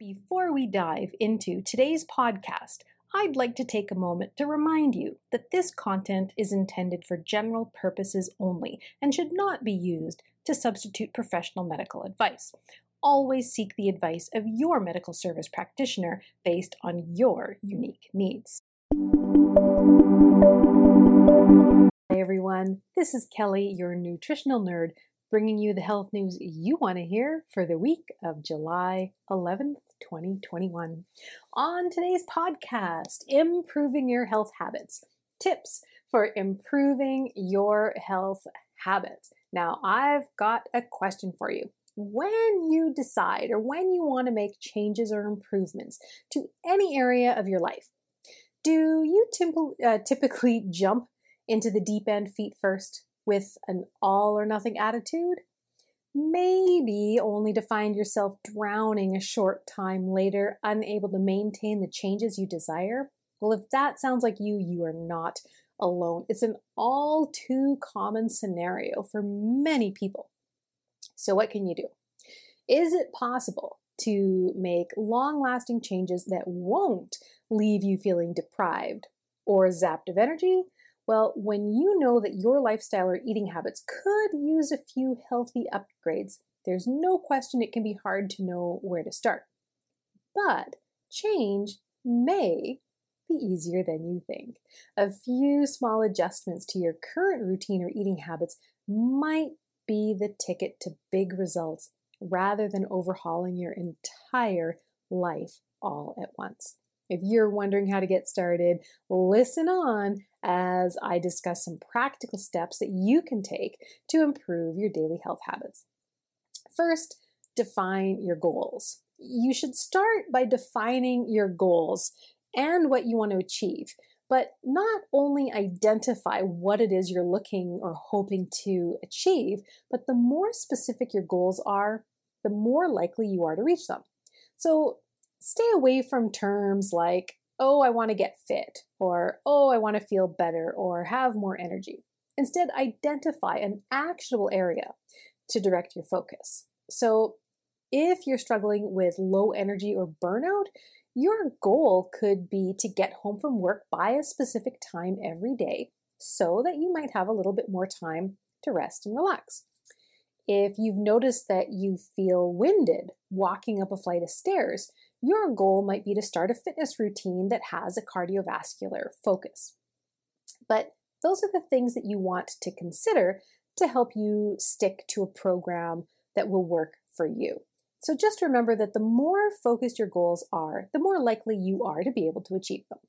Before we dive into today's podcast, I'd like to take a moment to remind you that this content is intended for general purposes only and should not be used to substitute professional medical advice. Always seek the advice of your medical service practitioner based on your unique needs. Hi everyone, this is Kelly, your nutritional nerd, bringing you the health news you want to hear for the week of July 11th 2021. On today's podcast, Improving Your Health Habits Tips for Improving Your Health Habits. Now, I've got a question for you. When you decide or when you want to make changes or improvements to any area of your life, do you uh, typically jump into the deep end feet first with an all or nothing attitude? Maybe only to find yourself drowning a short time later, unable to maintain the changes you desire? Well, if that sounds like you, you are not alone. It's an all too common scenario for many people. So, what can you do? Is it possible to make long lasting changes that won't leave you feeling deprived or zapped of energy well, when you know that your lifestyle or eating habits could use a few healthy upgrades, there's no question it can be hard to know where to start. But change may be easier than you think. A few small adjustments to your current routine or eating habits might be the ticket to big results rather than overhauling your entire life all at once. If you're wondering how to get started, listen on as I discuss some practical steps that you can take to improve your daily health habits. First, define your goals. You should start by defining your goals and what you want to achieve, but not only identify what it is you're looking or hoping to achieve, but the more specific your goals are, the more likely you are to reach them. So stay away from terms like, oh, I want to get fit, or oh, I want to feel better, or have more energy. Instead, identify an actionable area to direct your focus. So, if you're struggling with low energy or burnout, your goal could be to get home from work by a specific time every day so that you might have a little bit more time to rest and relax. If you've noticed that you feel winded walking up a flight of stairs, your goal might be to start a fitness routine that has a cardiovascular focus. But those are the things that you want to consider to help you stick to a program that will work for you. So just remember that the more focused your goals are, the more likely you are to be able to achieve them.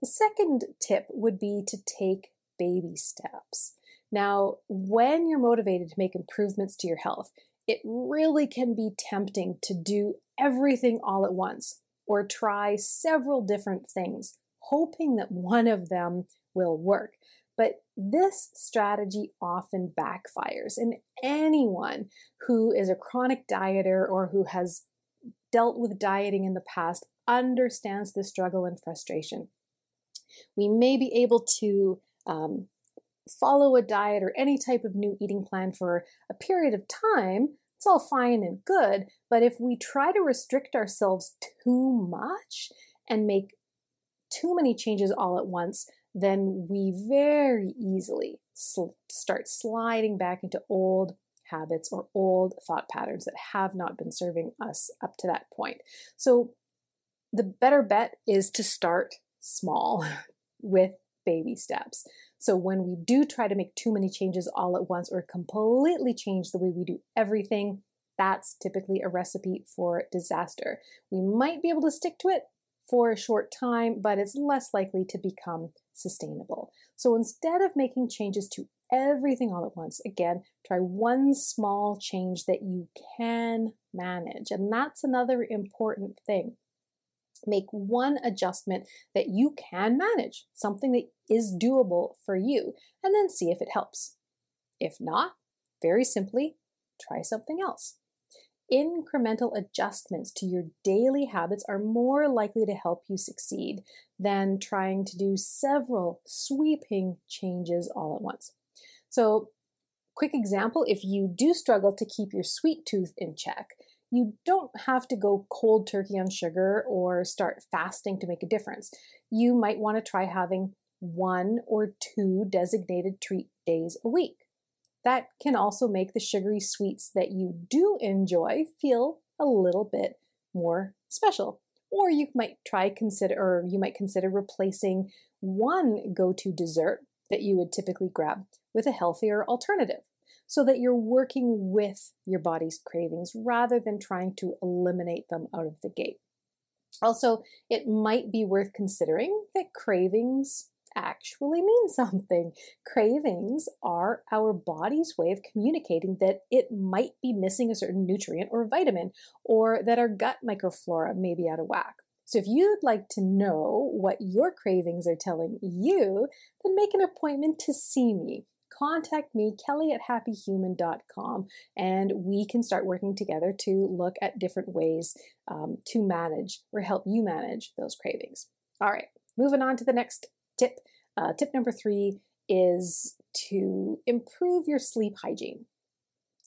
The second tip would be to take baby steps. Now, when you're motivated to make improvements to your health, it really can be tempting to do everything all at once or try several different things, hoping that one of them will work. But this strategy often backfires, and anyone who is a chronic dieter or who has dealt with dieting in the past understands the struggle and frustration. We may be able to um, follow a diet or any type of new eating plan for a period of time, it's all fine and good. But if we try to restrict ourselves too much and make too many changes all at once, then we very easily sl- start sliding back into old habits or old thought patterns that have not been serving us up to that point. So, the better bet is to start small with baby steps. So when we do try to make too many changes all at once or completely change the way we do everything, that's typically a recipe for disaster. We might be able to stick to it for a short time, but it's less likely to become sustainable. So instead of making changes to everything all at once, again, try one small change that you can manage. And that's another important thing make one adjustment that you can manage, something that is doable for you, and then see if it helps. If not, very simply, try something else. Incremental adjustments to your daily habits are more likely to help you succeed than trying to do several sweeping changes all at once. So, quick example if you do struggle to keep your sweet tooth in check, you don't have to go cold turkey on sugar or start fasting to make a difference. You might want to try having one or two designated treat days a week. That can also make the sugary sweets that you do enjoy feel a little bit more special. Or you might try consider or you might consider replacing one go-to dessert that you would typically grab with a healthier alternative so that you're working with your body's cravings rather than trying to eliminate them out of the gate. Also, it might be worth considering that cravings actually mean something. Cravings are our body's way of communicating that it might be missing a certain nutrient or vitamin, or that our gut microflora may be out of whack. So, if you'd like to know what your cravings are telling you, then make an appointment to see me contact me, kelly at happihuman.com, and we can start working together to look at different ways um, to manage or help you manage those cravings. All right, moving on to the next tip. Uh, tip number three is to improve your sleep hygiene.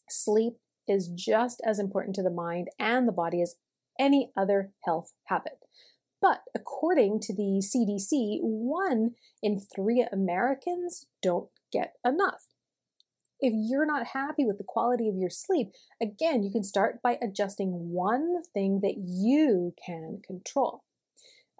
Sleep is just as important to the mind and the body as any other health habit. But according to the CDC, one in three Americans don't get enough. If you're not happy with the quality of your sleep, again, you can start by adjusting one thing that you can control.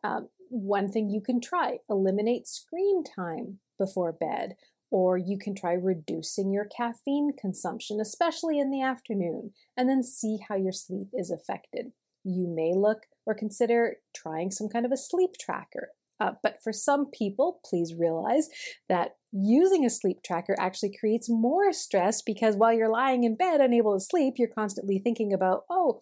Um, one thing you can try eliminate screen time before bed, or you can try reducing your caffeine consumption, especially in the afternoon, and then see how your sleep is affected. You may look or consider trying some kind of a sleep tracker. Uh, but for some people, please realize that using a sleep tracker actually creates more stress because while you're lying in bed unable to sleep, you're constantly thinking about, oh,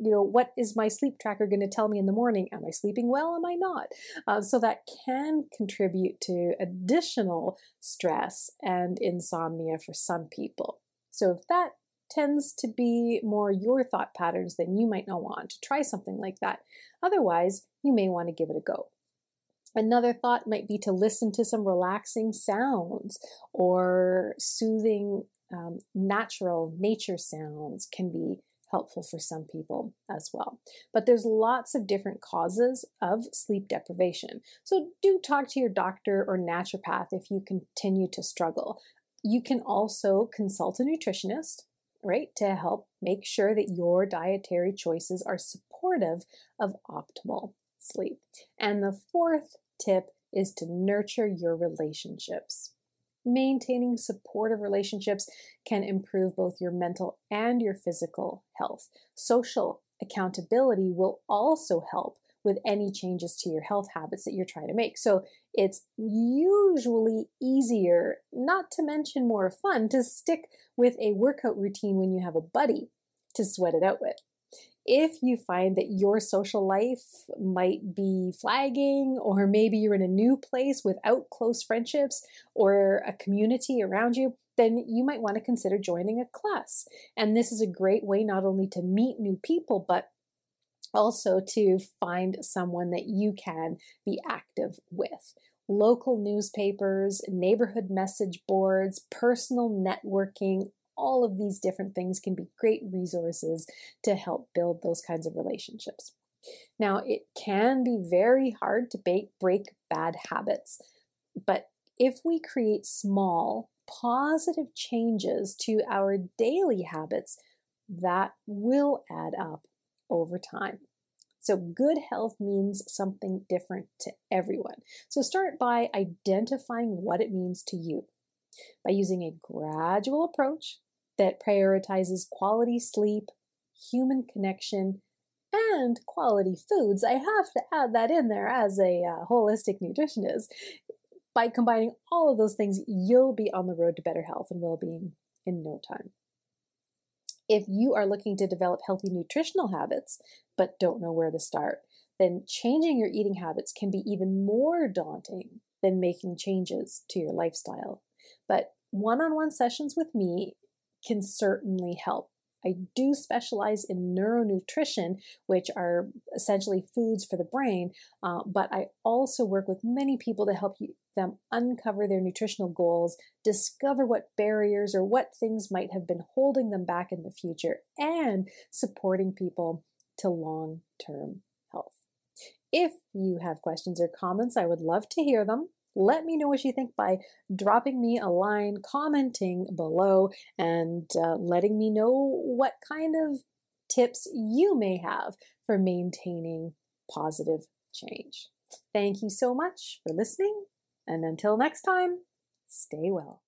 you know, what is my sleep tracker going to tell me in the morning? Am I sleeping well? Am I not? Uh, so that can contribute to additional stress and insomnia for some people. So if that tends to be more your thought patterns, then you might not want to try something like that. Otherwise, you may want to give it a go. Another thought might be to listen to some relaxing sounds or soothing um, natural nature sounds can be helpful for some people as well. But there's lots of different causes of sleep deprivation. So do talk to your doctor or naturopath if you continue to struggle. You can also consult a nutritionist, right, to help make sure that your dietary choices are supportive of optimal sleep. And the fourth tip is to nurture your relationships. Maintaining supportive relationships can improve both your mental and your physical health. Social accountability will also help with any changes to your health habits that you're trying to make. So it's usually easier, not to mention more fun, to stick with a workout routine when you have a buddy to sweat it out with if you find that your social life might be flagging, or maybe you're in a new place without close friendships or a community around you, then you might want to consider joining a class. And this is a great way not only to meet new people, but also to find someone that you can be active with. Local newspapers, neighborhood message boards, personal networking, all of these different things can be great resources to help build those kinds of relationships. Now, it can be very hard to break, break bad habits, but if we create small, positive changes to our daily habits, that will add up over time. So, good health means something different to everyone. So, start by identifying what it means to you. By using a gradual approach, that prioritizes quality sleep, human connection, and quality foods. I have to add that in there as a uh, holistic nutritionist. By combining all of those things, you'll be on the road to better health and well being in no time. If you are looking to develop healthy nutritional habits but don't know where to start, then changing your eating habits can be even more daunting than making changes to your lifestyle. But one on one sessions with me can certainly help. I do specialize in neuronutrition, which are essentially foods for the brain, uh, but I also work with many people to help you, them uncover their nutritional goals, discover what barriers or what things might have been holding them back in the future, and supporting people to long term health. If you have questions or comments, I would love to hear them. Let me know what you think by dropping me a line, commenting below, and uh, letting me know what kind of tips you may have for maintaining positive change. Thank you so much for listening, and until next time, stay well.